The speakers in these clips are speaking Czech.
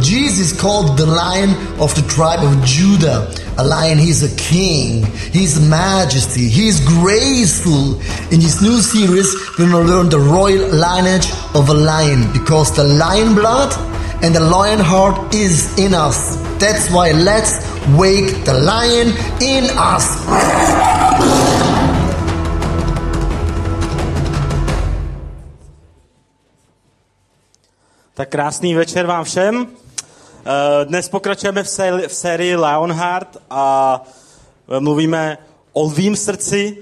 Jesus called the lion of the tribe of Judah. A lion, he's a king. He's majesty. He's graceful. In this new series, we're to learn the royal lineage of a lion because the lion blood and the lion heart is in us. That's why let's wake the lion in us. Tak krásný večer vám všem. Eh, Dnes pokračujeme v sérii, v sérii Lionheart a eh, mluvíme o lvím srdci.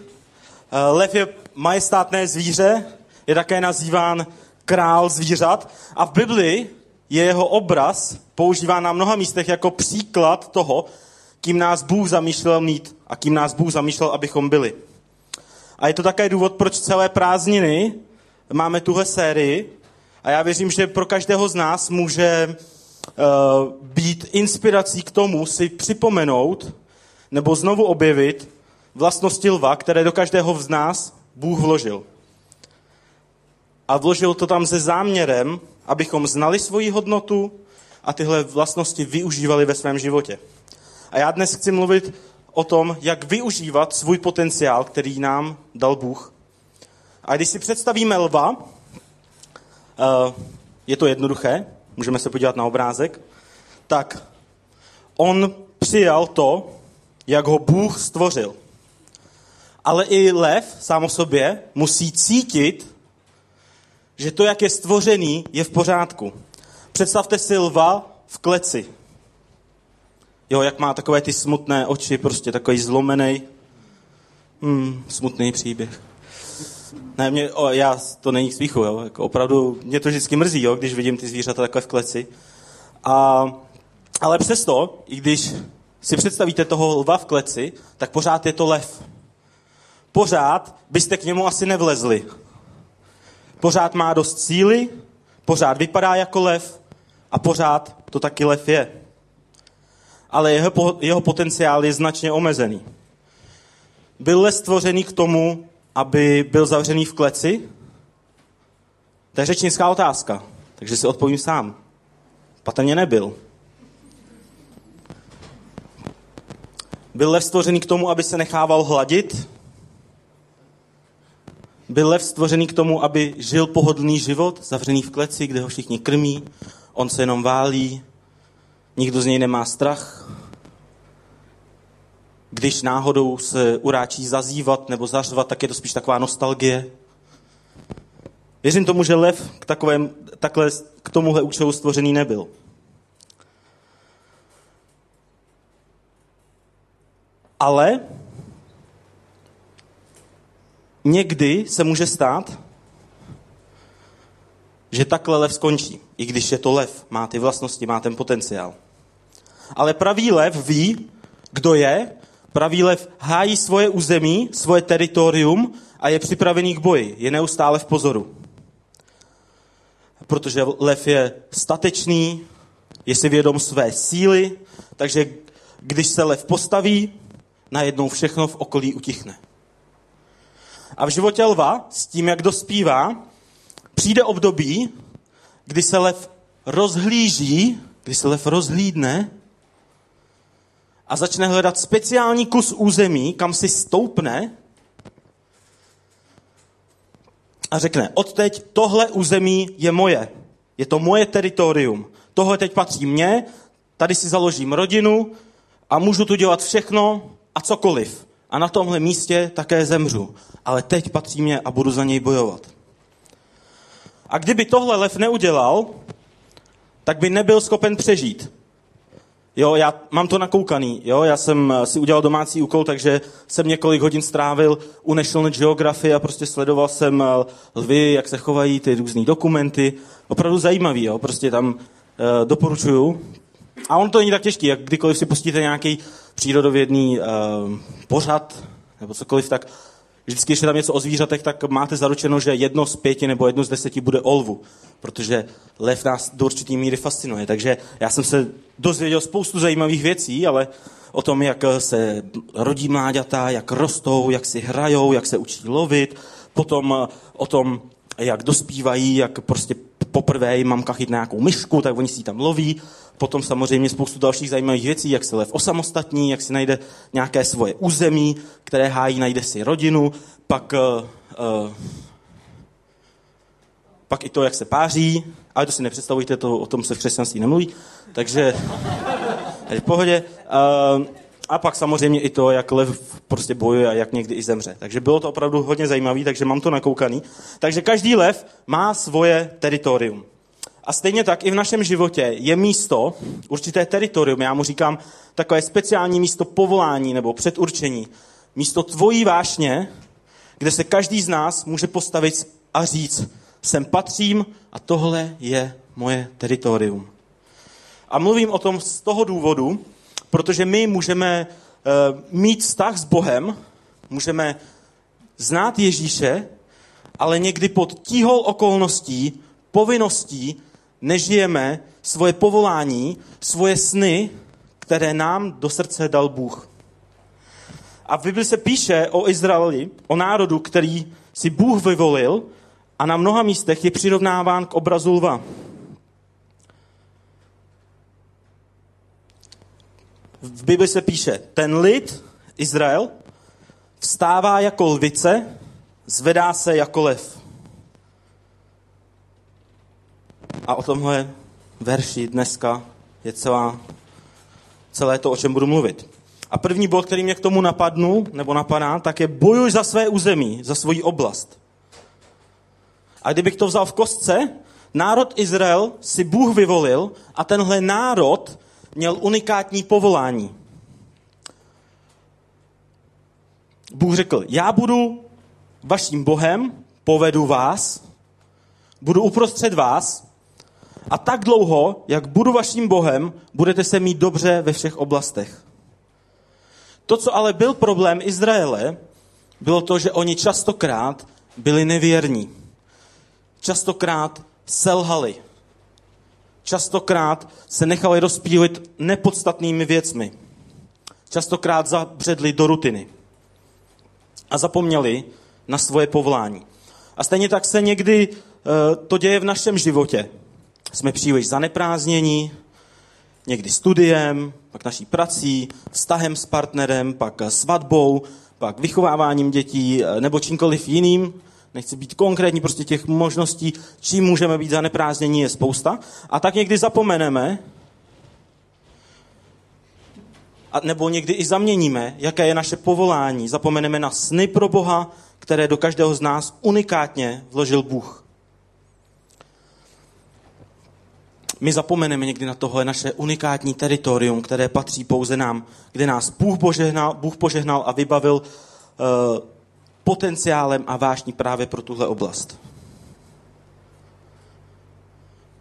Eh, Lev je majestátné zvíře, je také nazýván král zvířat a v Biblii je jeho obraz používán na mnoha místech jako příklad toho, kým nás Bůh zamýšlel mít a kým nás Bůh zamýšlel, abychom byli. A je to také důvod, proč celé prázdniny máme tuhle sérii. A já věřím, že pro každého z nás může být inspirací k tomu si připomenout nebo znovu objevit vlastnosti lva, které do každého z nás Bůh vložil. A vložil to tam se záměrem, abychom znali svoji hodnotu a tyhle vlastnosti využívali ve svém životě. A já dnes chci mluvit o tom, jak využívat svůj potenciál, který nám dal Bůh. A když si představíme lva, eh, je to jednoduché, můžeme se podívat na obrázek, tak on přijal to, jak ho Bůh stvořil. Ale i lev sám o sobě musí cítit, že to, jak je stvořený, je v pořádku. Představte si lva v kleci. Jo, jak má takové ty smutné oči, prostě takový zlomený. Hmm, smutný příběh. Ne, mě, o, já, to není k smíchu, jo. Jako opravdu, mě to vždycky mrzí, jo, když vidím ty zvířata takové v kleci. A, ale přesto, i když si představíte toho lva v kleci, tak pořád je to lev. Pořád byste k němu asi nevlezli. Pořád má dost síly, pořád vypadá jako lev a pořád to taky lev je. Ale jeho, jeho potenciál je značně omezený. Byl stvořený k tomu, aby byl zavřený v kleci? To je řečnická otázka, takže si odpovím sám. Patrně nebyl. Byl lev stvořený k tomu, aby se nechával hladit? Byl lev stvořený k tomu, aby žil pohodlný život, zavřený v kleci, kde ho všichni krmí, on se jenom válí, nikdo z něj nemá strach. Když náhodou se uráčí zazývat nebo zařvat, tak je to spíš taková nostalgie. Věřím tomu, že lev k, takovém, takhle, k tomuhle účelu stvořený nebyl. Ale někdy se může stát, že takhle lev skončí, i když je to lev, má ty vlastnosti, má ten potenciál. Ale pravý lev ví, kdo je, pravý lev hájí svoje území, svoje teritorium a je připravený k boji, je neustále v pozoru. Protože lev je statečný, je si vědom své síly, takže když se lev postaví, najednou všechno v okolí utichne. A v životě lva, s tím, jak dospívá, přijde období, kdy se lev rozhlíží, kdy se lev rozhlídne a začne hledat speciální kus území, kam si stoupne a řekne, odteď tohle území je moje. Je to moje teritorium. Tohle teď patří mně, tady si založím rodinu a můžu tu dělat všechno a cokoliv. A na tomhle místě také zemřu. Ale teď patří mě a budu za něj bojovat. A kdyby tohle lev neudělal, tak by nebyl schopen přežít. Jo, já mám to nakoukaný, jo, já jsem si udělal domácí úkol, takže jsem několik hodin strávil u National Geography a prostě sledoval jsem lvy, jak se chovají, ty různé dokumenty. Opravdu zajímavý, jo, prostě tam uh, doporučuju. A on to není tak těžký, jak kdykoliv si pustíte nějaký přírodovědný uh, pořad, nebo cokoliv, tak vždycky, když je tam něco o zvířatech, tak máte zaručeno, že jedno z pěti nebo jedno z deseti bude olvu, protože lev nás do určitý míry fascinuje. Takže já jsem se dozvěděl spoustu zajímavých věcí, ale o tom, jak se rodí mláďata, jak rostou, jak si hrajou, jak se učí lovit, potom o tom, jak dospívají, jak prostě poprvé jim mamka chytne nějakou myšku, tak oni si ji tam loví. Potom samozřejmě spoustu dalších zajímavých věcí, jak se lev osamostatní, jak si najde nějaké svoje území, které hájí, najde si rodinu, pak, uh, uh, pak i to, jak se páří, ale to si nepředstavujte, to, o tom se v křesťanství nemluví. Takže v pohodě. Uh, a pak samozřejmě i to, jak lev prostě bojuje a jak někdy i zemře. Takže bylo to opravdu hodně zajímavé, takže mám to nakoukaný. Takže každý lev má svoje teritorium. A stejně tak i v našem životě je místo, určité teritorium, já mu říkám takové speciální místo povolání nebo předurčení. Místo tvojí vášně, kde se každý z nás může postavit a říct, sem patřím a tohle je moje teritorium. A mluvím o tom z toho důvodu, protože my můžeme uh, mít vztah s Bohem, můžeme znát Ježíše, ale někdy pod tíhou okolností, povinností nežijeme svoje povolání, svoje sny, které nám do srdce dal Bůh. A v Bibli se píše o Izraeli, o národu, který si Bůh vyvolil a na mnoha místech je přirovnáván k obrazu lva. V Bibli se píše, ten lid, Izrael, vstává jako lvice, zvedá se jako lev. A o tomhle verši dneska je celá, celé to, o čem budu mluvit. A první bod, který mě k tomu napadnu, nebo napadá, tak je bojuj za své území, za svoji oblast. A kdybych to vzal v kostce, národ Izrael si Bůh vyvolil a tenhle národ měl unikátní povolání. Bůh řekl, já budu vaším Bohem, povedu vás, budu uprostřed vás a tak dlouho, jak budu vaším Bohem, budete se mít dobře ve všech oblastech. To, co ale byl problém Izraele, bylo to, že oni častokrát byli nevěrní. Častokrát selhali častokrát se nechali rozpílit nepodstatnými věcmi. Častokrát zabředli do rutiny a zapomněli na svoje povolání. A stejně tak se někdy uh, to děje v našem životě. Jsme příliš zaneprázdnění, někdy studiem, pak naší prací, vztahem s partnerem, pak svatbou, pak vychováváním dětí eh, nebo čímkoliv jiným, nechci být konkrétní, prostě těch možností, čím můžeme být zaneprázdnění, je spousta. A tak někdy zapomeneme, a nebo někdy i zaměníme, jaké je naše povolání. Zapomeneme na sny pro Boha, které do každého z nás unikátně vložil Bůh. My zapomeneme někdy na tohle naše unikátní teritorium, které patří pouze nám, kde nás Bůh požehnal, Bůh požehnal a vybavil uh, potenciálem a vášní právě pro tuhle oblast.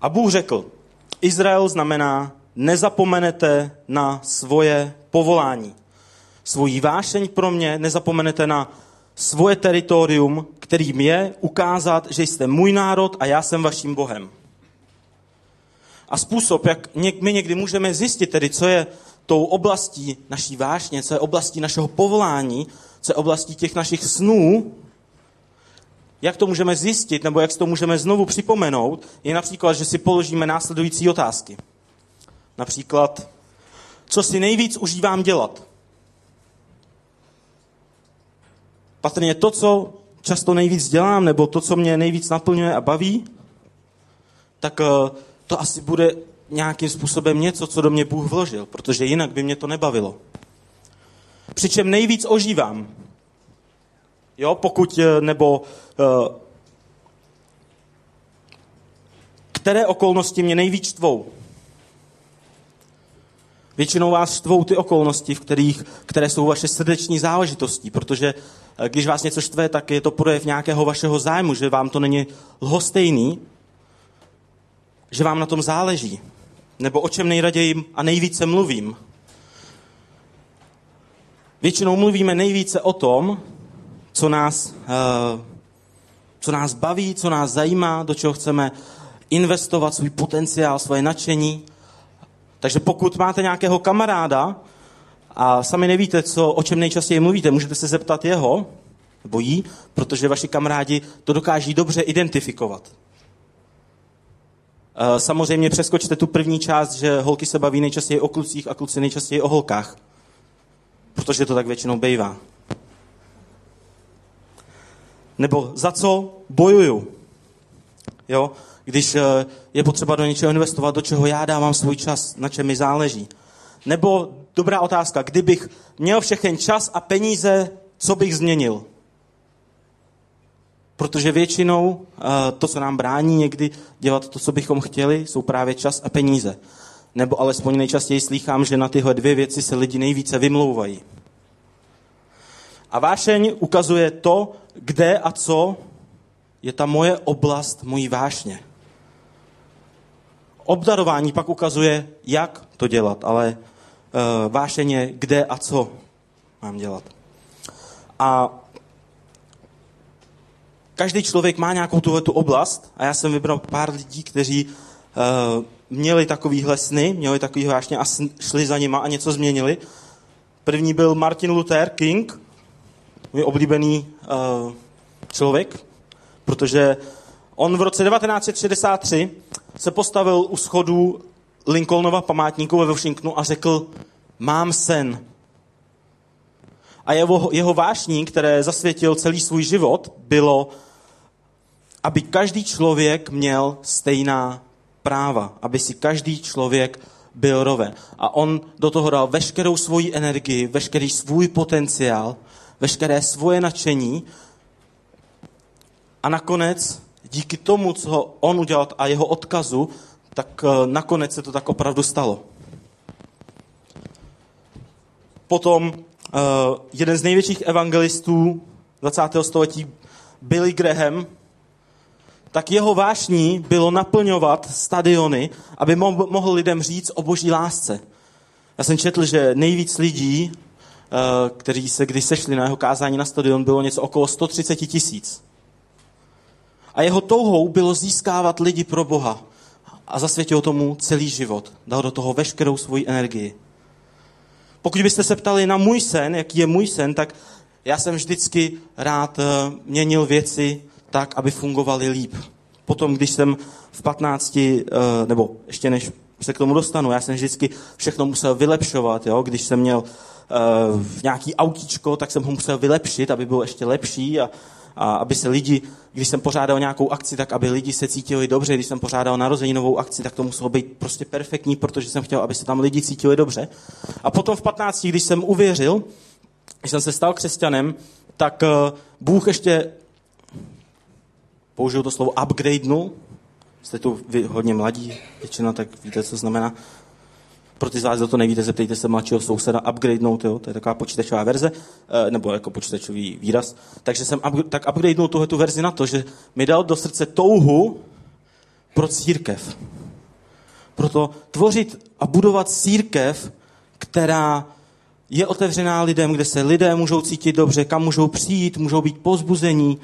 A Bůh řekl, Izrael znamená, nezapomenete na svoje povolání. Svojí vášeň pro mě, nezapomenete na svoje teritorium, kterým je ukázat, že jste můj národ a já jsem vaším Bohem. A způsob, jak my někdy můžeme zjistit tedy, co je tou oblastí naší vášně, co je oblastí našeho povolání, je oblastí těch našich snů, jak to můžeme zjistit, nebo jak si to můžeme znovu připomenout, je například, že si položíme následující otázky. Například, co si nejvíc užívám dělat? Patrně to, co často nejvíc dělám, nebo to, co mě nejvíc naplňuje a baví, tak eh, to asi bude nějakým způsobem něco, co do mě Bůh vložil, protože jinak by mě to nebavilo. Přičem nejvíc ožívám. Jo, pokud, eh, nebo uh, které okolnosti mě nejvíc štvou? Většinou vás štvou ty okolnosti, v kterých, které jsou vaše srdeční záležitosti, protože eh, když vás něco štve, tak je to projev nějakého vašeho zájmu, že vám to není lhostejný, že vám na tom záleží. Nebo o čem nejraději a nejvíce mluvím. Většinou mluvíme nejvíce o tom, co nás, uh, co nás baví, co nás zajímá, do čeho chceme investovat svůj potenciál, svoje nadšení. Takže pokud máte nějakého kamaráda a sami nevíte, co, o čem nejčastěji mluvíte, můžete se zeptat jeho nebo jí, protože vaši kamarádi to dokáží dobře identifikovat. Eh, samozřejmě přeskočte tu první část, že holky se baví nejčastěji o klucích a kluci nejčastěji o holkách. Protože to tak většinou bývá. Nebo za co bojuju? Jo? Když eh, je potřeba do něčeho investovat, do čeho já dávám svůj čas, na čem mi záleží. Nebo dobrá otázka, kdybych měl všechen čas a peníze, co bych změnil? Protože většinou eh, to, co nám brání někdy dělat to, co bychom chtěli, jsou právě čas a peníze. Nebo alespoň nejčastěji slýchám, že na tyhle dvě věci se lidi nejvíce vymlouvají. A vášeň ukazuje to, kde a co je ta moje oblast mojí vášně. Obdarování pak ukazuje, jak to dělat, ale uh, vášeň je, kde a co mám dělat. A každý člověk má nějakou tuhle tu oblast a já jsem vybral pár lidí, kteří uh, měli takovýhle sny, měli takový vášně a šli za nima a něco změnili. První byl Martin Luther King, můj oblíbený uh, člověk, protože on v roce 1963 se postavil u schodu Lincolnova památníku ve Washingtonu a řekl, mám sen. A jeho, jeho vášní, které zasvětil celý svůj život, bylo, aby každý člověk měl stejná práva, aby si každý člověk byl roven. A on do toho dal veškerou svoji energii, veškerý svůj potenciál, veškeré svoje nadšení a nakonec díky tomu, co on udělal a jeho odkazu, tak eh, nakonec se to tak opravdu stalo. Potom uh, jeden z největších evangelistů 20. století, Billy Graham, tak jeho vášní bylo naplňovat stadiony, aby mohl lidem říct o boží lásce. Já jsem četl, že nejvíc lidí, eh, kteří se kdy sešli na jeho kázání na stadion, bylo něco okolo 130 tisíc. A jeho touhou bylo získávat lidi pro Boha. A zasvětil tomu celý život. Dal do toho veškerou svoji energii. Pokud byste se ptali na můj sen, jaký je můj sen, tak já jsem vždycky rád eh, měnil věci tak, aby fungovaly líp. Potom, když jsem v 15, eh, nebo ještě než se k tomu dostanu, já jsem vždycky všechno musel vylepšovat. Jo? Když jsem měl uh, nějaký autíčko, tak jsem ho musel vylepšit, aby bylo ještě lepší a, a aby se lidi, když jsem pořádal nějakou akci, tak aby lidi se cítili dobře. Když jsem pořádal novou akci, tak to muselo být prostě perfektní, protože jsem chtěl, aby se tam lidi cítili dobře. A potom v 15, když jsem uvěřil, když jsem se stal křesťanem, tak uh, Bůh ještě použiju to slovo upgradenul. Jste tu vy hodně mladí, většina, tak víte, co znamená. Pro ty z vás, to nevíte, zeptejte se mladšího souseda, upgradenout, jo? to je taková počítačová verze, eh, nebo jako počítačový výraz. Takže jsem up, tak upgradenul tuhle tu verzi na to, že mi dal do srdce touhu pro církev. Proto tvořit a budovat církev, která je otevřená lidem, kde se lidé můžou cítit dobře, kam můžou přijít, můžou být pozbuzení,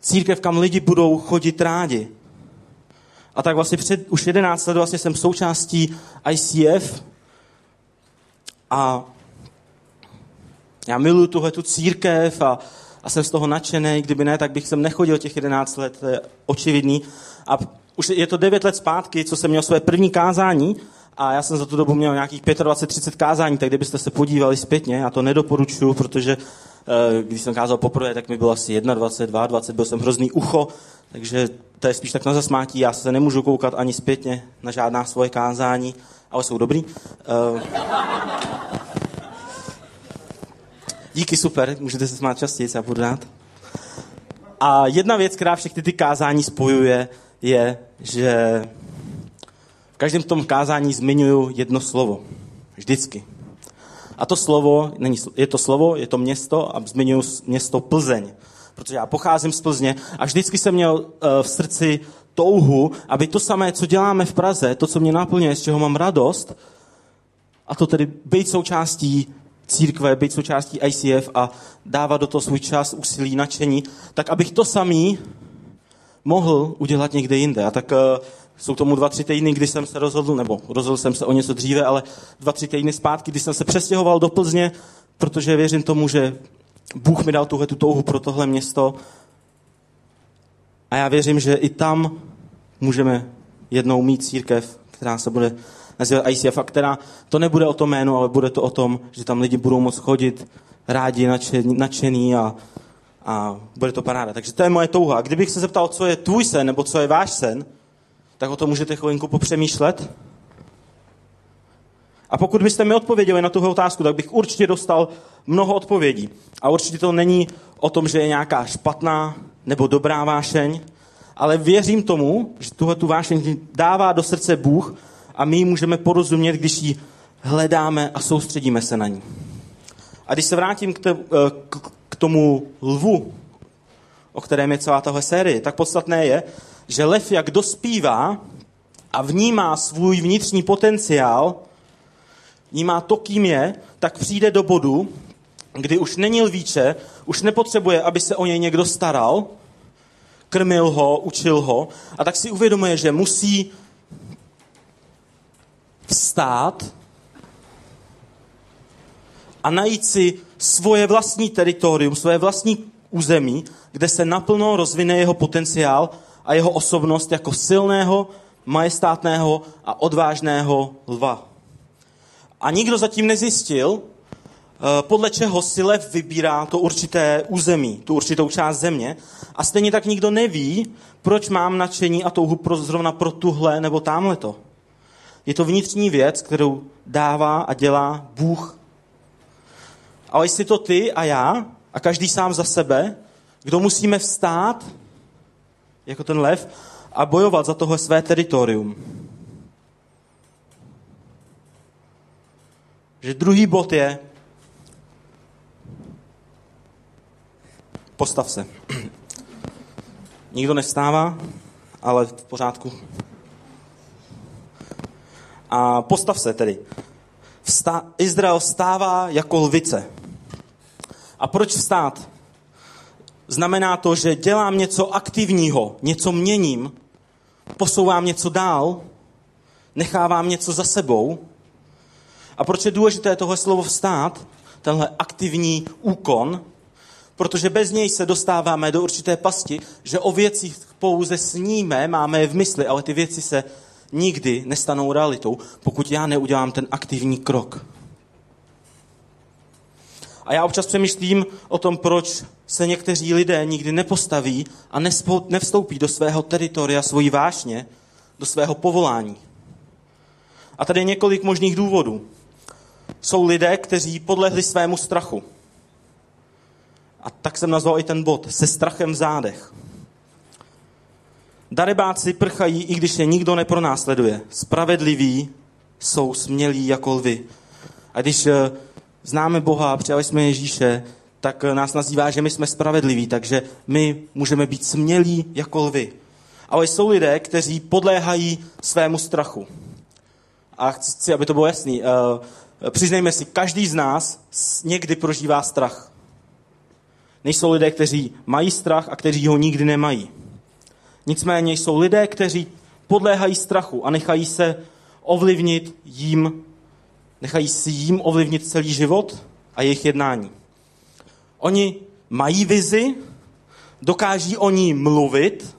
církev, kam lidi budou chodit rádi. A tak vlastně před už 11 let vlastně jsem součástí ICF a já miluju tuhle tu církev a, a jsem z toho nadšený. Kdyby ne, tak bych sem nechodil těch 11 let, to je očividný. A už je to 9 let zpátky, co jsem měl své první kázání a já jsem za tu dobu měl nějakých 25-30 kázání, tak kdybyste se podívali zpětně, já to nedoporučuju, protože když jsem kázal poprvé, tak mi bylo asi 21, 22, byl jsem hrozný ucho, takže to je spíš tak na zasmátí. Já se nemůžu koukat ani zpětně na žádná svoje kázání, ale jsou dobrý. Eh, díky, super, můžete se smát častěji, já budu rád. A jedna věc, která všechny ty kázání spojuje, je, že v každém tom kázání zmiňuju jedno slovo. Vždycky. A to slovo, není, je to slovo, je to město a zmiňuji město Plzeň. Protože já pocházím z Plzně a vždycky jsem měl uh, v srdci touhu, aby to samé, co děláme v Praze, to, co mě naplňuje, z čeho mám radost, a to tedy být součástí církve, být součástí ICF a dávat do toho svůj čas, úsilí, nadšení, tak abych to samý mohl udělat někde jinde. A tak uh, jsou tomu dva, tři týdny, kdy jsem se rozhodl, nebo rozhodl jsem se o něco dříve, ale dva, tři týdny zpátky, kdy jsem se přestěhoval do Plzně, protože věřím tomu, že Bůh mi dal tuhle tu touhu pro tohle město. A já věřím, že i tam můžeme jednou mít církev, která se bude nazývat ICF a která to nebude o tom jménu, ale bude to o tom, že tam lidi budou moct chodit rádi, nadšený a, a bude to paráda. Takže to je moje touha. A kdybych se zeptal, co je tvůj sen nebo co je váš sen, tak o tom můžete chvilinku popřemýšlet. A pokud byste mi odpověděli na tuhle otázku, tak bych určitě dostal mnoho odpovědí. A určitě to není o tom, že je nějaká špatná nebo dobrá vášeň, ale věřím tomu, že tuhle tu vášeň dává do srdce Bůh a my ji můžeme porozumět, když ji hledáme a soustředíme se na ní. A když se vrátím k, k tomu lvu, o kterém je celá tahle série, tak podstatné je, že lev jak dospívá a vnímá svůj vnitřní potenciál, vnímá to, kým je, tak přijde do bodu, kdy už není lvíče, už nepotřebuje, aby se o něj někdo staral, krmil ho, učil ho, a tak si uvědomuje, že musí vstát a najít si svoje vlastní teritorium, svoje vlastní území, kde se naplno rozvine jeho potenciál a jeho osobnost jako silného, majestátného a odvážného lva. A nikdo zatím nezjistil, eh, podle čeho si lev vybírá to určité území, tu určitou část země. A stejně tak nikdo neví, proč mám nadšení a touhu pro, zrovna pro tuhle nebo tamhle to. Je to vnitřní věc, kterou dává a dělá Bůh. Ale jsi to ty a já, a každý sám za sebe, kdo musíme vstát, jako ten lev, a bojovat za tohle své teritorium. Že druhý bod je, postav se. Nikdo nevstává, ale v pořádku. A postav se tedy. Vsta- Izrael stává jako lvice. A proč vstát? Znamená to, že dělám něco aktivního, něco měním, posouvám něco dál, nechávám něco za sebou. A proč je důležité tohle slovo vstát, tenhle aktivní úkon? Protože bez něj se dostáváme do určité pasti, že o věcích pouze sníme, máme je v mysli, ale ty věci se nikdy nestanou realitou, pokud já neudělám ten aktivní krok. A já občas přemýšlím o tom, proč se někteří lidé nikdy nepostaví a nevstoupí do svého teritoria, svojí vášně, do svého povolání. A tady je několik možných důvodů. Jsou lidé, kteří podlehli svému strachu. A tak jsem nazval i ten bod, se strachem v zádech. Darebáci prchají, i když je nikdo nepronásleduje. Spravedliví jsou smělí jako lvy. A když eh, známe Boha a přijali jsme Ježíše, tak nás nazývá, že my jsme spravedliví, takže my můžeme být smělí jako lvy. Ale jsou lidé, kteří podléhají svému strachu. A chci, aby to bylo jasný. Eh, přiznejme si, každý z nás někdy prožívá strach. Nejsou lidé, kteří mají strach a kteří ho nikdy nemají. Nicméně jsou lidé, kteří podléhají strachu a nechají se ovlivnit jím, nechají si jím ovlivnit celý život a jejich jednání. Oni mají vizi, dokáží o ní mluvit,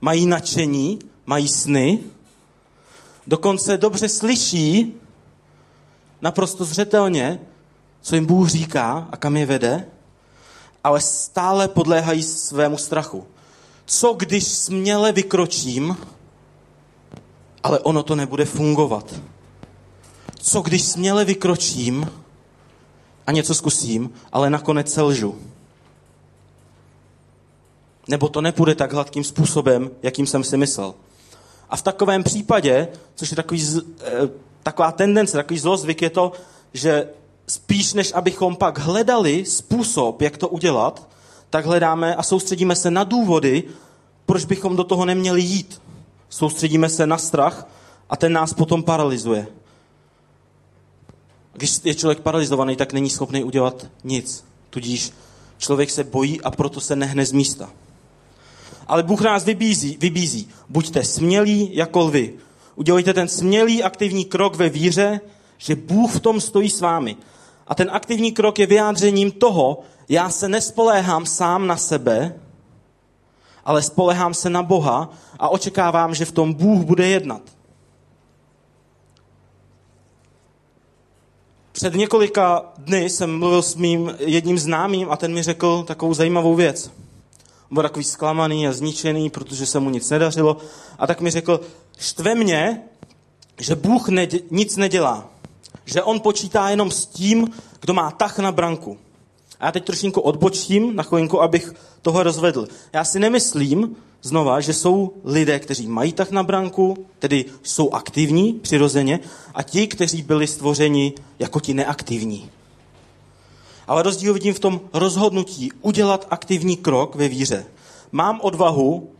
mají nadšení, mají sny, dokonce dobře slyší naprosto zřetelně, co jim Bůh říká a kam je vede, ale stále podléhají svému strachu co když směle vykročím, ale ono to nebude fungovat? Co když směle vykročím a něco zkusím, ale nakonec selžu? Nebo to nepůjde tak hladkým způsobem, jakým jsem si myslel. A v takovém případě, což je takový, eh, taková tendence, takový zlozvyk, je to, že spíš než abychom pak hledali způsob, jak to udělat, tak hledáme a soustředíme se na důvody, proč bychom do toho neměli jít. Soustředíme se na strach a ten nás potom paralyzuje. Když je člověk paralizovaný, tak není schopný udělat nic. Tudíž člověk se bojí a proto se nehne z místa. Ale Bůh nás vybízí, vybízí. Buďte smělí jako lvy. Udělejte ten smělý aktivní krok ve víře, že Bůh v tom stojí s vámi. A ten aktivní krok je vyjádřením toho, já se nespoléhám sám na sebe, ale spolehám se na Boha a očekávám, že v tom Bůh bude jednat. Před několika dny jsem mluvil s mým jedním známým a ten mi řekl takovou zajímavou věc. Byl takový zklamaný a zničený, protože se mu nic nedařilo. A tak mi řekl, štve mě, že Bůh nedě, nic nedělá. Že on počítá jenom s tím, kdo má tah na branku. A já teď trošinku odbočím na chvilinku, abych toho rozvedl. Já si nemyslím, znova, že jsou lidé, kteří mají tak na branku, tedy jsou aktivní přirozeně, a ti, kteří byli stvořeni jako ti neaktivní. Ale rozdíl vidím v tom rozhodnutí udělat aktivní krok ve víře. Mám odvahu,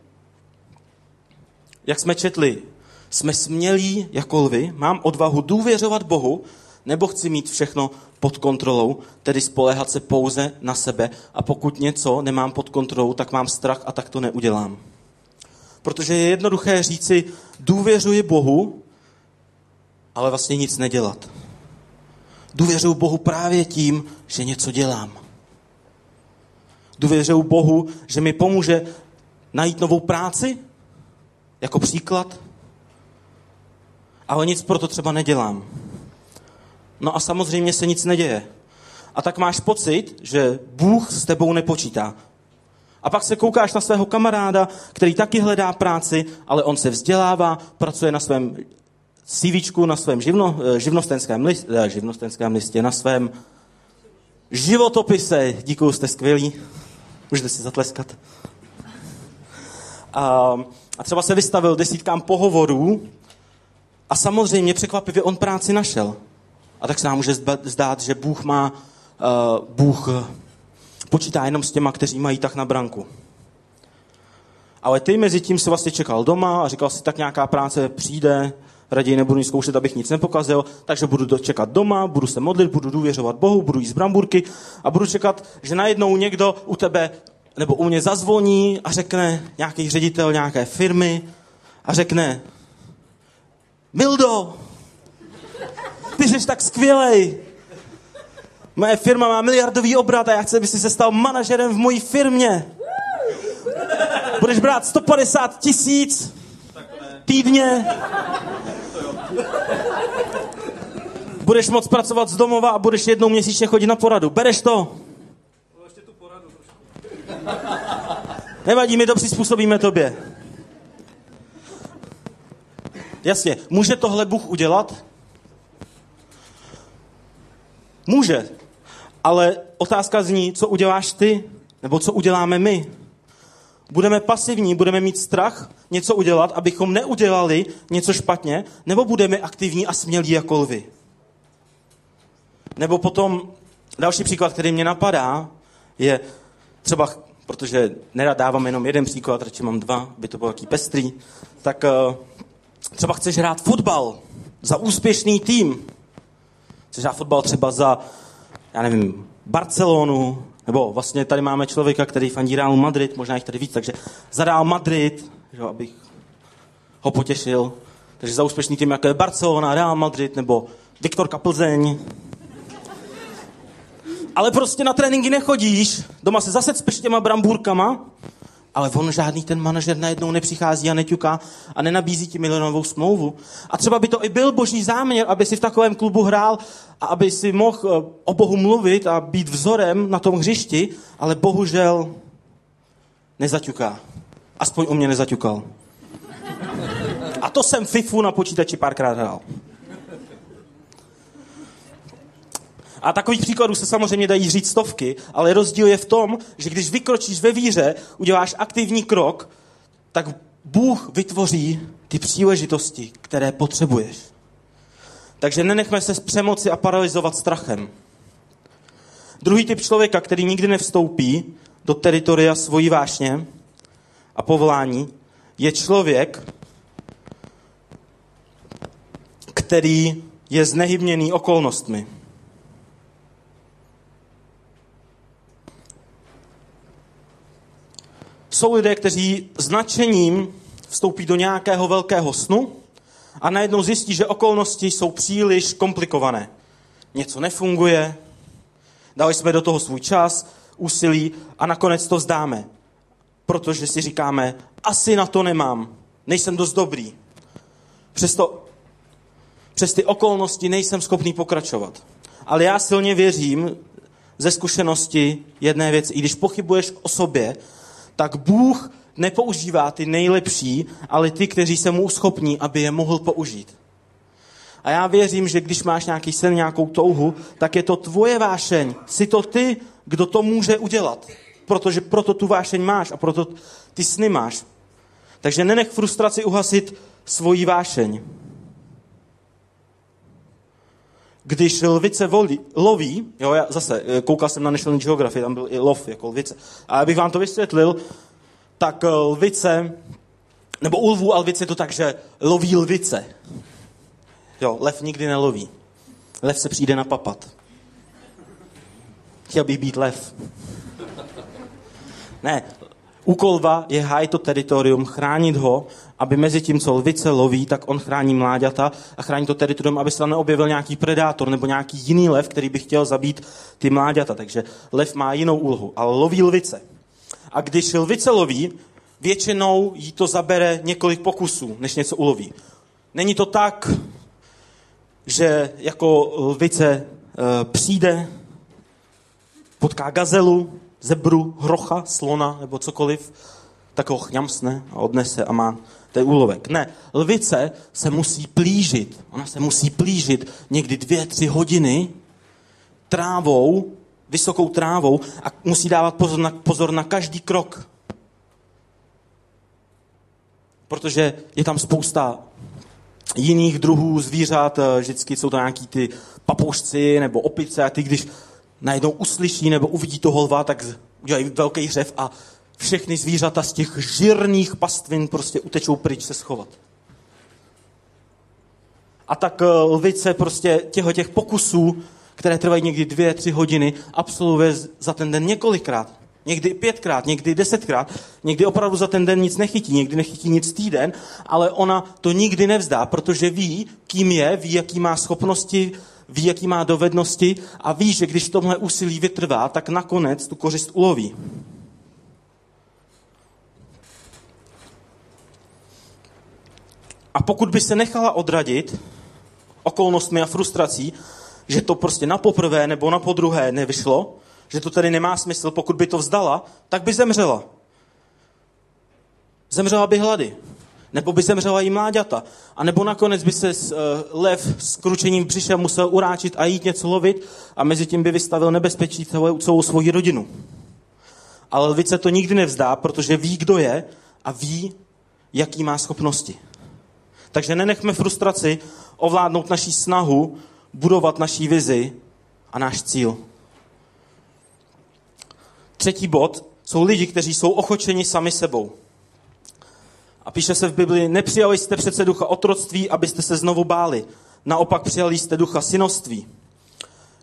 jak jsme četli, jsme smělí jako lvy, mám odvahu důvěřovat Bohu, nebo chci mít všechno pod kontrolou, tedy spolehat se pouze na sebe a pokud něco nemám pod kontrolou, tak mám strach a tak to neudělám. Protože je jednoduché říci, důvěřuji Bohu, ale vlastně nic nedělat. Důvěřuji Bohu právě tím, že něco dělám. Důvěřuji Bohu, že mi pomůže najít novou práci, jako příklad, ale nic pro to třeba nedělám. No a samozřejmě se nic neděje. A tak máš pocit, že Bůh s tebou nepočítá. A pak se koukáš na svého kamaráda, který taky hledá práci, ale on se vzdělává, pracuje na svém CV, na svém živno, eh, živnostenském, list, eh, živnostenském listě, na svém životopise. Díky, jste skvělí. Můžete si zatleskat. A, a třeba se vystavil desítkám pohovorů a samozřejmě překvapivě on práci našel. A tak se nám může zdát, že Bůh má, uh, Bůh počítá jenom s těma, kteří mají tak na branku. Ale ty mezi tím si vlastně čekal doma a říkal si, tak nějaká práce přijde, raději nebudu nic zkoušet, abych nic nepokazil, takže budu čekat doma, budu se modlit, budu důvěřovat Bohu, budu jíst bramburky a budu čekat, že najednou někdo u tebe nebo u mě zazvoní a řekne nějaký ředitel nějaké firmy a řekne Mildo, ty jsi tak skvělej. Moje firma má miliardový obrat a já chci, aby jsi se stal manažerem v mojí firmě. Budeš brát 150 tisíc týdně. Budeš moc pracovat z domova a budeš jednou měsíčně chodit na poradu. Bereš to? Nevadí, my to přizpůsobíme tobě. Jasně, může tohle Bůh udělat? Může. Ale otázka zní, co uděláš ty, nebo co uděláme my. Budeme pasivní, budeme mít strach něco udělat, abychom neudělali něco špatně, nebo budeme aktivní a smělí jako lvy. Nebo potom další příklad, který mě napadá, je třeba, protože nerad dávám jenom jeden příklad, radši mám dva, by to bylo taký pestrý, tak uh, třeba chceš hrát fotbal za úspěšný tým. Chceš hrát fotbal třeba za, já nevím, Barcelonu, nebo vlastně tady máme člověka, který fandí Real Madrid, možná jich tady víc, takže za Real Madrid, že, abych ho potěšil. Takže za úspěšný tým, jako je Barcelona, Real Madrid, nebo Viktorka Plzeň. Ale prostě na tréninky nechodíš, doma se zase s těma brambůrkama ale on žádný ten manažer najednou nepřichází a neťuká a nenabízí ti milionovou smlouvu. A třeba by to i byl boží záměr, aby si v takovém klubu hrál a aby si mohl eh, o Bohu mluvit a být vzorem na tom hřišti, ale bohužel nezaťuká. Aspoň u mě nezaťukal. A to jsem FIFU na počítači párkrát hrál. A takových příkladů se samozřejmě dají říct stovky, ale rozdíl je v tom, že když vykročíš ve víře, uděláš aktivní krok, tak Bůh vytvoří ty příležitosti, které potřebuješ. Takže nenechme se z přemoci a paralizovat strachem. Druhý typ člověka, který nikdy nevstoupí do teritoria svojí vášně a povolání, je člověk, který je znehybněný okolnostmi. Jsou lidé, kteří značením vstoupí do nějakého velkého snu a najednou zjistí, že okolnosti jsou příliš komplikované. Něco nefunguje, dali jsme do toho svůj čas, úsilí a nakonec to vzdáme. protože si říkáme, asi na to nemám, nejsem dost dobrý. Přesto, přes ty okolnosti nejsem schopný pokračovat. Ale já silně věřím ze zkušenosti jedné věci. I když pochybuješ o sobě, tak Bůh nepoužívá ty nejlepší, ale ty, kteří se mu schopní, aby je mohl použít. A já věřím, že když máš nějaký sen, nějakou touhu, tak je to tvoje vášeň. Jsi to ty, kdo to může udělat. Protože proto tu vášeň máš a proto ty sny máš. Takže nenech frustraci uhasit svoji vášeň. Když lvice volí, loví, jo, já zase eh, koukal jsem na National Geography, tam byl i lov jako lvice. A abych vám to vysvětlil, tak eh, lvice, nebo u lvů a lvice je to tak, že loví lvice. Jo, lev nikdy neloví. Lev se přijde na papat. Chtěl bych být lev. Ne, úkol lva je hájit to teritorium, chránit ho, aby mezi tím, co lvice loví, tak on chrání mláďata a chrání to teritorium, aby se tam neobjevil nějaký predátor nebo nějaký jiný lev, který by chtěl zabít ty mláďata. Takže lev má jinou úlohu, ale loví lvice. A když lvice loví, většinou jí to zabere několik pokusů, než něco uloví. Není to tak, že jako lvice e, přijde, potká gazelu, zebru, hrocha, slona nebo cokoliv, tak ho chňamsne a odnese a má ten úlovek. Ne, lvice se musí plížit. Ona se musí plížit někdy dvě, tři hodiny trávou, vysokou trávou a musí dávat pozor na, pozor na každý krok. Protože je tam spousta jiných druhů zvířat, eh, vždycky jsou to nějaký ty papoušci nebo opice a ty, když najednou uslyší nebo uvidí toho lva, tak udělají velký řev a všechny zvířata z těch žirných pastvin prostě utečou pryč se schovat. A tak eh, lvice prostě těho těch pokusů, které trvají někdy dvě, tři hodiny, absolvuje za ten den několikrát. Někdy pětkrát, někdy desetkrát, někdy opravdu za ten den nic nechytí, někdy nechytí nic týden, ale ona to nikdy nevzdá, protože ví, kým je, ví, jaký má schopnosti, ví, jaký má dovednosti a ví, že když tomhle úsilí vytrvá, tak nakonec tu kořist uloví. A pokud by se nechala odradit okolnostmi a frustrací, že to prostě na poprvé nebo na podruhé nevyšlo, že to tedy nemá smysl, pokud by to vzdala, tak by zemřela. Zemřela by hlady. Nebo by zemřela i mláďata. A nebo nakonec by se uh, lev s kručením v břiše musel uráčit a jít něco lovit a mezi tím by vystavil nebezpečí celou, celou svoji rodinu. Ale lvice to nikdy nevzdá, protože ví, kdo je a ví, jaký má schopnosti. Takže nenechme frustraci ovládnout naší snahu, budovat naší vizi a náš cíl. Třetí bod jsou lidi, kteří jsou ochočeni sami sebou. A píše se v Biblii, nepřijali jste přece ducha otroctví, abyste se znovu báli. Naopak přijali jste ducha synoství.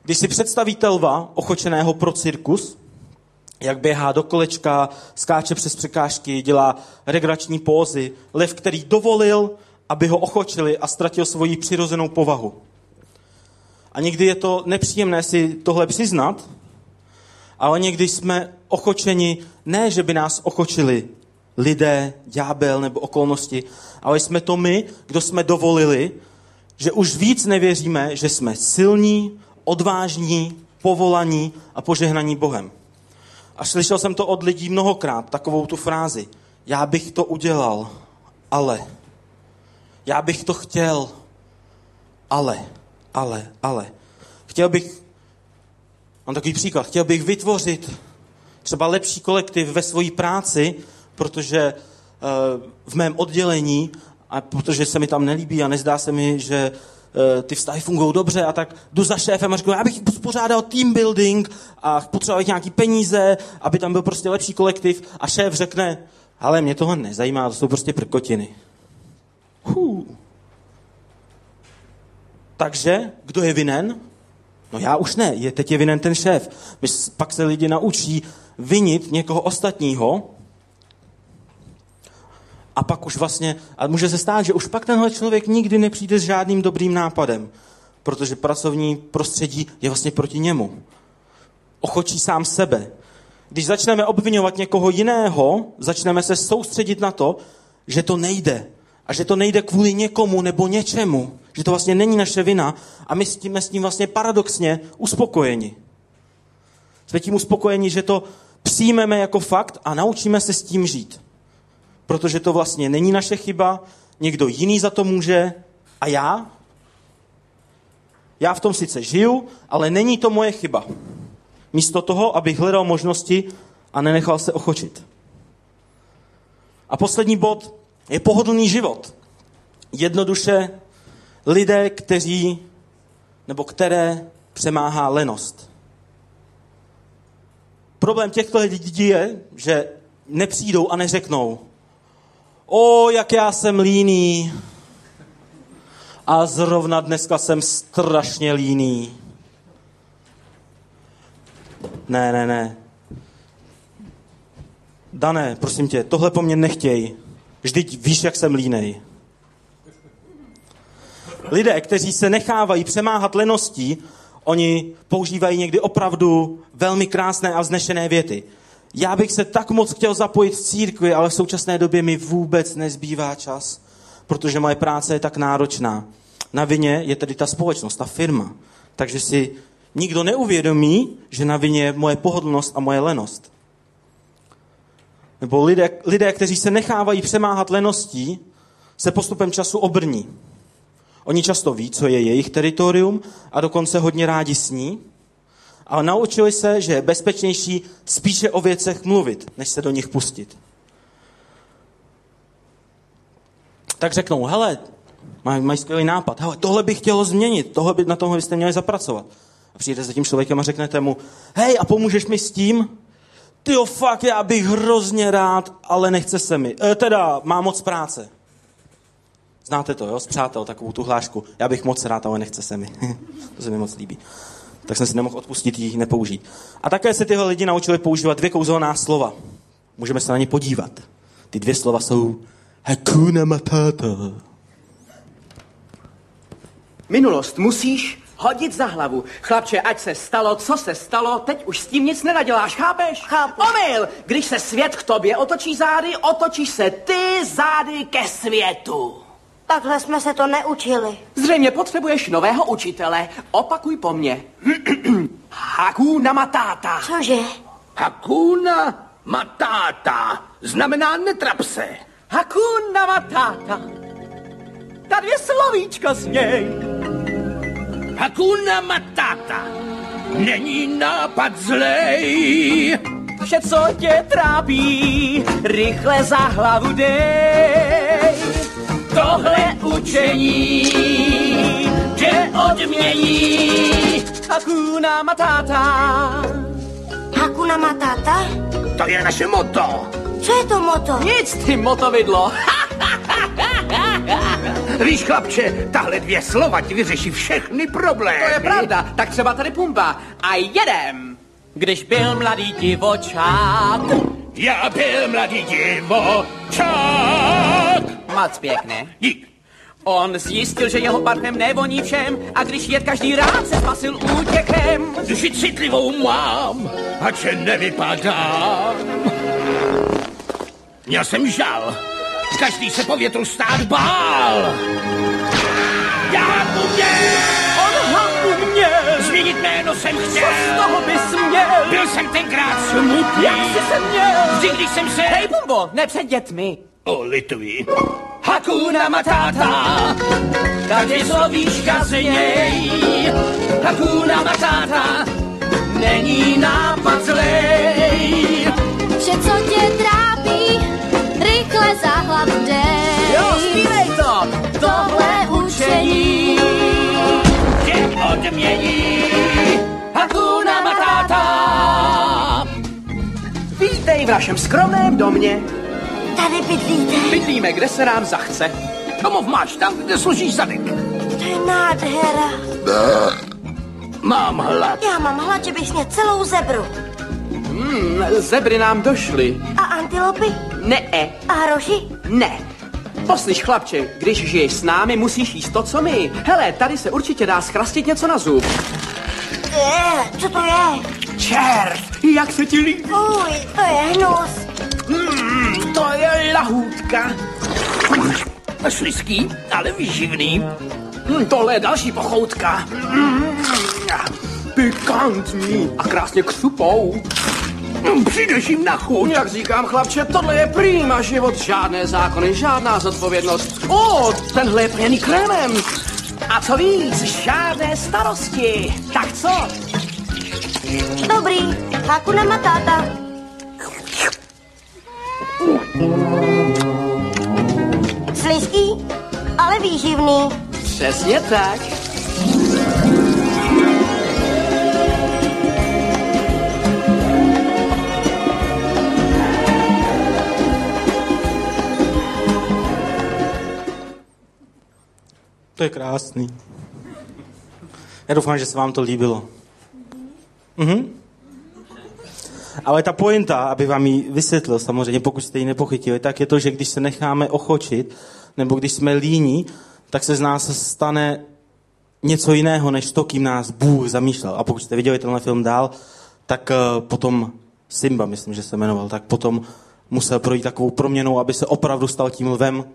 Když si představíte lva, ochočeného pro cirkus, jak běhá do kolečka, skáče přes překážky, dělá regrační pózy, lev, který dovolil, aby ho ochočili a ztratil svoji přirozenou povahu. A někdy je to nepříjemné si tohle přiznat, ale někdy jsme ochočeni, ne, že by nás ochočili lidé, ďábel nebo okolnosti, ale jsme to my, kdo jsme dovolili, že už víc nevěříme, že jsme silní, odvážní, povolaní a požehnaní Bohem. A slyšel jsem to od lidí mnohokrát, takovou tu frázi. Já bych to udělal, ale. Já bych to chtěl, ale, ale, ale. Chtěl bych Mám takový příklad. Chtěl bych vytvořit třeba lepší kolektiv ve své práci, protože eh, v mém oddělení, a protože se mi tam nelíbí a nezdá se mi, že eh, ty vztahy fungují dobře a tak jdu za šéfem a řeknu, já bych pořádal team building a potřeboval nějaký peníze, aby tam byl prostě lepší kolektiv a šéf řekne, ale mě toho nezajímá, to jsou prostě prkotiny. Hů. Takže, kdo je vinen? No já už ne, je, teď je vinen ten šéf. My pak se lidi naučí vinit někoho ostatního a pak už vlastně, a může se stát, že už pak tenhle člověk nikdy nepřijde s žádným dobrým nápadem, protože pracovní prostředí je vlastně proti němu. Ochočí sám sebe. Když začneme obvinovat někoho jiného, začneme se soustředit na to, že to nejde. A že to nejde kvůli někomu nebo něčemu. Že to vlastně není naše vina. A my tím, s tím vlastně paradoxně uspokojeni. Jsme tím uspokojeni, že to přijmeme jako fakt a naučíme se s tím žít. Protože to vlastně není naše chyba, někdo jiný za to může a já? Já v tom sice žiju, ale není to moje chyba. Místo toho, abych hledal možnosti a nenechal se ochočit. A poslední bod je pohodlný život. Jednoduše lidé, kteří nebo které přemáhá lenost. Problém těchto lidí je, že nepřijdou a neřeknou, o, jak já jsem líný. A zrovna dneska jsem strašně líný. Ne, ne, ne. Dané, prosím tě, tohle po mně nechtěj. Vždyť víš, jak jsem línej. Lidé, kteří se nechávají přemáhat leností, oni používají někdy opravdu velmi krásné a vznešené věty. Já bych se tak moc chtěl zapojit v církvi, ale v současné době mi vůbec nezbývá čas, protože moje práce je tak náročná. Na vině je tedy ta společnost, ta firma. Takže si nikdo neuvědomí, že na vině je moje pohodlnost a moje lenost. Nebo lidé, lidé, kteří se nechávají přemáhat leností, se postupem času obrní. Oni často ví, co je jejich teritorium a dokonce hodně rádi sní, ale naučili se, že je bezpečnější spíše o věcech mluvit, než se do nich pustit. Tak řeknou, hele, mají maj skvělý nápad, hele, tohle bych chtělo změnit, tohle by, na tohle byste měli zapracovat. A přijde za tím člověkem a řeknete mu, hej, a pomůžeš mi s tím? Ty jo, fakt, já bych hrozně rád, ale nechce se mi. E, teda, mám moc práce. Znáte to, jo, z přátel, takovou tu hlášku. Já bych moc rád, ale nechce se mi. to se mi moc líbí. Tak jsem si nemohl odpustit ji nepoužít. A také se tyhle lidi naučili používat dvě kouzelná slova. Můžeme se na ně podívat. Ty dvě slova jsou Hakuna Matata. Minulost musíš hodit za hlavu. Chlapče, ať se stalo, co se stalo, teď už s tím nic nenaděláš, chápeš? Chápu. Omyl! Když se svět k tobě otočí zády, otočíš se ty zády ke světu. Takhle jsme se to neučili. Zřejmě potřebuješ nového učitele. Opakuj po mně. Hakuna Matata. Cože? Hakuna Matata znamená netrap se. Hakuna Matata. Ta dvě slovíčka z něj. Hakuna Matata není nápad zlej. Vše, co tě trápí, rychle za hlavu dej. Tohle učení tě odmění. Hakuna Matata. Hakuna Matata? To je naše moto. Co je to moto? Nic, ty motovidlo. Víš, chlapče, tahle dvě slova ti vyřeší všechny problémy. To je pravda, tak třeba tady pumpa. A jedem. Když byl mladý divočák. Já byl mladý divočák. Moc pěkné. Dík. On zjistil, že jeho parfém nevoní všem a když jet každý rád se spasil útěkem. Duši citlivou mám, ať se nevypadám. Měl jsem žal, každý se po větru stát bál. Já On ho uměl. změnit jméno jsem Co z chtěl. toho bys měl? Byl jsem tenkrát smutný, Jak jsi se měl? vždy, když jsem se... Hej, Bumbo, ne před dětmi. O, lituji. Hakuna Matata, ta dvě slovíčka z něj. Hakuna Matata, není nápad zlej. Vše, co tě trápí, rychle za hlavu dej. Jo, zpívej to, tohle učení. Tě odmění. Hakuna Matata. Vítej v našem skromném domě. Tady bydlíte. Bydlíme, kde se nám zachce. Domov máš tam, kde složíš zadek. To je nádhera. Mám hlad. Já mám hlad, že bych sněl celou zebru. Hmm, zebry nám došly. A antilopy? Ne, A hroši? ne. Poslyš, chlapče, když žiješ s námi, musíš jíst to, co my. Hele, tady se určitě dá schrastit něco na zub. Eh, co to je? Čert, jak se ti líbí? Uj, to je hnus. To je lahůdka. Slizký, ale výživný. Mm, tohle je další pochoutka. Mm, pikantní a krásně křupou. Mm, Přijdeš jim na chuť. Jak říkám, chlapče, tohle je prýma život. Žádné zákony, žádná zodpovědnost. O, tenhle je plněný krémem. A co víc, žádné starosti. Tak co? Dobrý, Hakuna Matata. Slizký, ale výživný. Přesně tak. To je krásný. Já doufám, že se vám to líbilo. Mhm. Ale ta pointa, aby vám ji vysvětlil samozřejmě, pokud jste ji nepochytili, tak je to, že když se necháme ochočit, nebo když jsme líní, tak se z nás stane něco jiného, než to, kým nás Bůh zamýšlel. A pokud jste viděli tenhle film dál, tak uh, potom Simba, myslím, že se jmenoval, tak potom musel projít takovou proměnou, aby se opravdu stal tím lvem,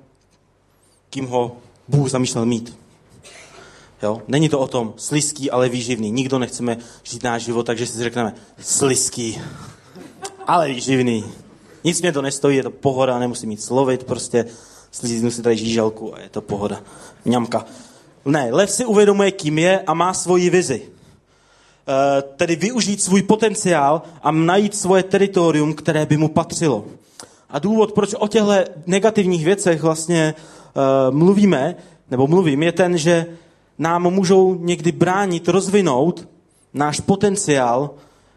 kým ho Bůh zamýšlel mít. Jo? Není to o tom slizký, ale výživný. Nikdo nechceme žít náš život, takže si řekneme slizký, ale výživný. Nic mě to nestojí, je to pohoda, nemusím mít slovit, prostě slíznu si tady žížalku a je to pohoda. Mňamka. Ne, lev si uvědomuje, kým je a má svoji vizi. E, tedy využít svůj potenciál a najít svoje teritorium, které by mu patřilo. A důvod, proč o těchto negativních věcech vlastně e, mluvíme, nebo mluvím, je ten, že nám můžou někdy bránit rozvinout náš potenciál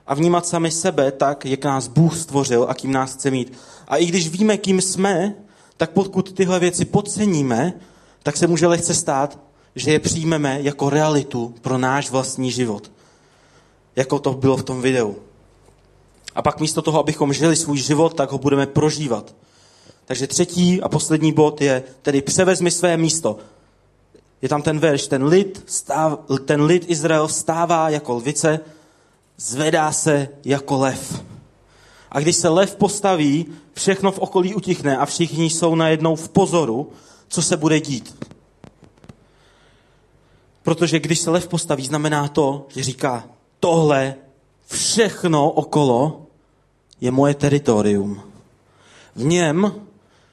a vnímat sami sebe tak, jak nás Bůh stvořil a kým nás chce mít. A i když víme, kým jsme, tak pokud tyhle věci podceníme, tak se může lehce stát, že je přijmeme jako realitu pro náš vlastní život. Jako to bylo v tom videu. A pak místo toho, abychom žili svůj život, tak ho budeme prožívat. Takže třetí a poslední bod je tedy převezmi své místo. Je tam ten verš, ten lid, stáv, ten lid Izrael stává jako lvice, zvedá se jako lev. A když se lev postaví, všechno v okolí utichne a všichni jsou najednou v pozoru, co se bude dít. Protože když se lev postaví, znamená to, že říká, tohle všechno okolo je moje teritorium. V něm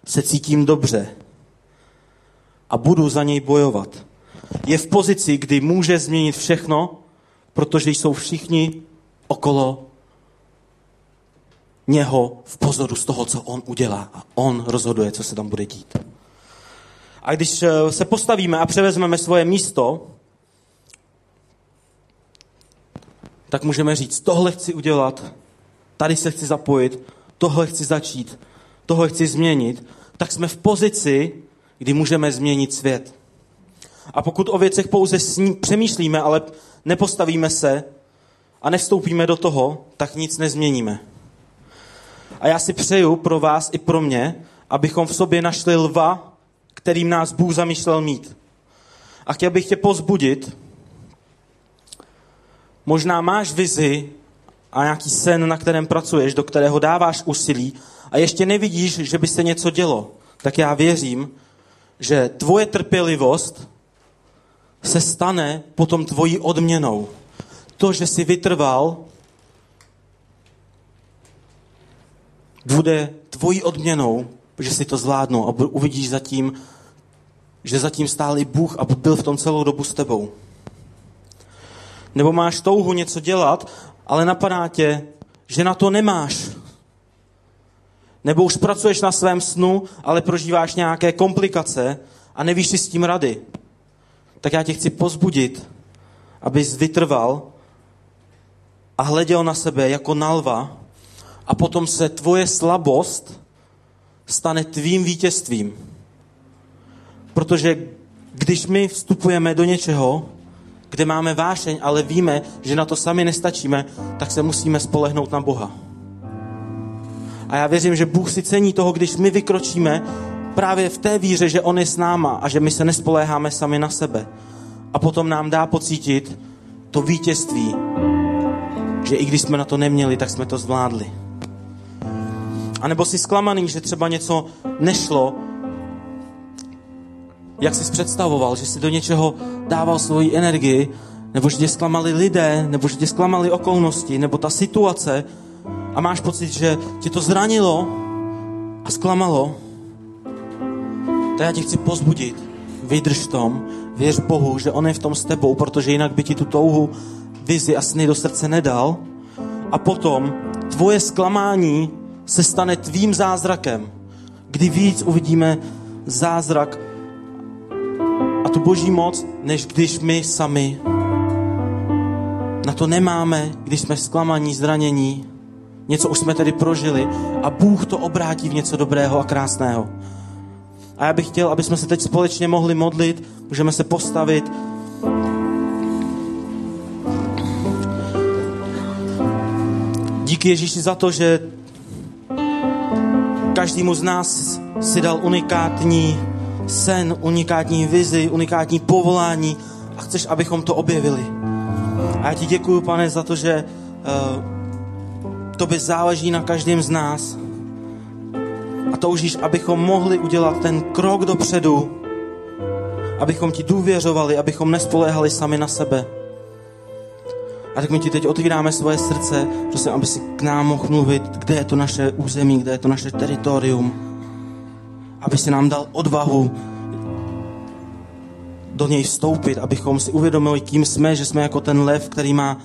se cítím dobře a budu za něj bojovat. Je v pozici, kdy může změnit všechno, protože jsou všichni okolo něho v pozoru z toho, co on udělá. A on rozhoduje, co se tam bude dít. A když eh, se postavíme a převezmeme svoje místo, tak můžeme říct, tohle chci udělat, tady se chci zapojit, tohle chci začít, tohle chci změnit, tak jsme v pozici, kdy můžeme změnit svět. A pokud o věcech pouze sní, přemýšlíme, ale nepostavíme se a nevstoupíme do toho, tak nic nezměníme. A já si přeju pro vás i pro mě, abychom v sobě našli lva, kterým nás Bůh zamýšlel mít. A chtěl bych tě pozbudit, možná máš vizi a nějaký sen, na kterém pracuješ, do kterého dáváš úsilí a ještě nevidíš, že by se něco dělo, tak já věřím, že tvoje trpělivost se stane potom tvojí odměnou. To, že jsi vytrval, bude tvojí odměnou, že si to zvládnou a uvidíš zatím, že zatím stál i Bůh a byl v tom celou dobu s tebou. Nebo máš touhu něco dělat, ale napadá tě, že na to nemáš. Nebo už pracuješ na svém snu, ale prožíváš nějaké komplikace a nevíš si s tím rady. Tak já tě chci pozbudit, abys vytrval a hleděl na sebe jako na lva a potom se tvoje slabost stane tvým vítězstvím. Protože když my vstupujeme do něčeho, kde máme vášeň, ale víme, že na to sami nestačíme, tak se musíme spolehnout na Boha. A já věřím, že Bůh si cení toho, když my vykročíme právě v té víře, že On je s náma a že my se nespoléháme sami na sebe. A potom nám dá pocítit to vítězství, že i když jsme na to neměli, tak jsme to zvládli. A nebo jsi zklamaný, že třeba něco nešlo, jak jsi představoval, že jsi do něčeho dával svoji energii, nebo že tě zklamali lidé, nebo že tě zklamali okolnosti, nebo ta situace a máš pocit, že tě to zranilo a zklamalo, to já tě chci pozbudit. Vydrž v tom, věř Bohu, že On je v tom s tebou, protože jinak by ti tu touhu, vizi a sny do srdce nedal. A potom tvoje zklamání se stane tvým zázrakem, kdy víc uvidíme zázrak a tu boží moc, než když my sami na to nemáme, když jsme zklamaní, zranění. Něco už jsme tedy prožili a Bůh to obrátí v něco dobrého a krásného. A já bych chtěl, aby jsme se teď společně mohli modlit, můžeme se postavit. Díky Ježíši za to, že každému z nás si dal unikátní sen, unikátní vizi, unikátní povolání a chceš, abychom to objevili. A já ti děkuju, pane, za to, že uh, tobě záleží na každém z nás a toužíš, abychom mohli udělat ten krok dopředu, abychom ti důvěřovali, abychom nespoléhali sami na sebe. A tak my ti teď otvíráme svoje srdce, prosím, aby si k nám mohl mluvit, kde je to naše území, kde je to naše teritorium. Aby si nám dal odvahu do něj vstoupit, abychom si uvědomili, kým jsme, že jsme jako ten lev, který má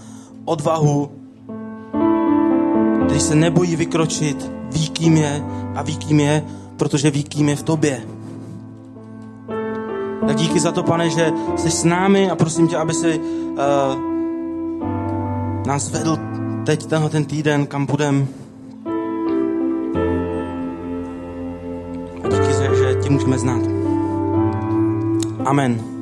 odvahu, který se nebojí vykročit, ví, kým je a ví, kým je, protože ví, kým je v tobě. Tak díky za to, pane, že jsi s námi a prosím tě, aby si uh, nás vedl teď tenhle ten týden, kam půjdem. A díky, že tě můžeme znát. Amen.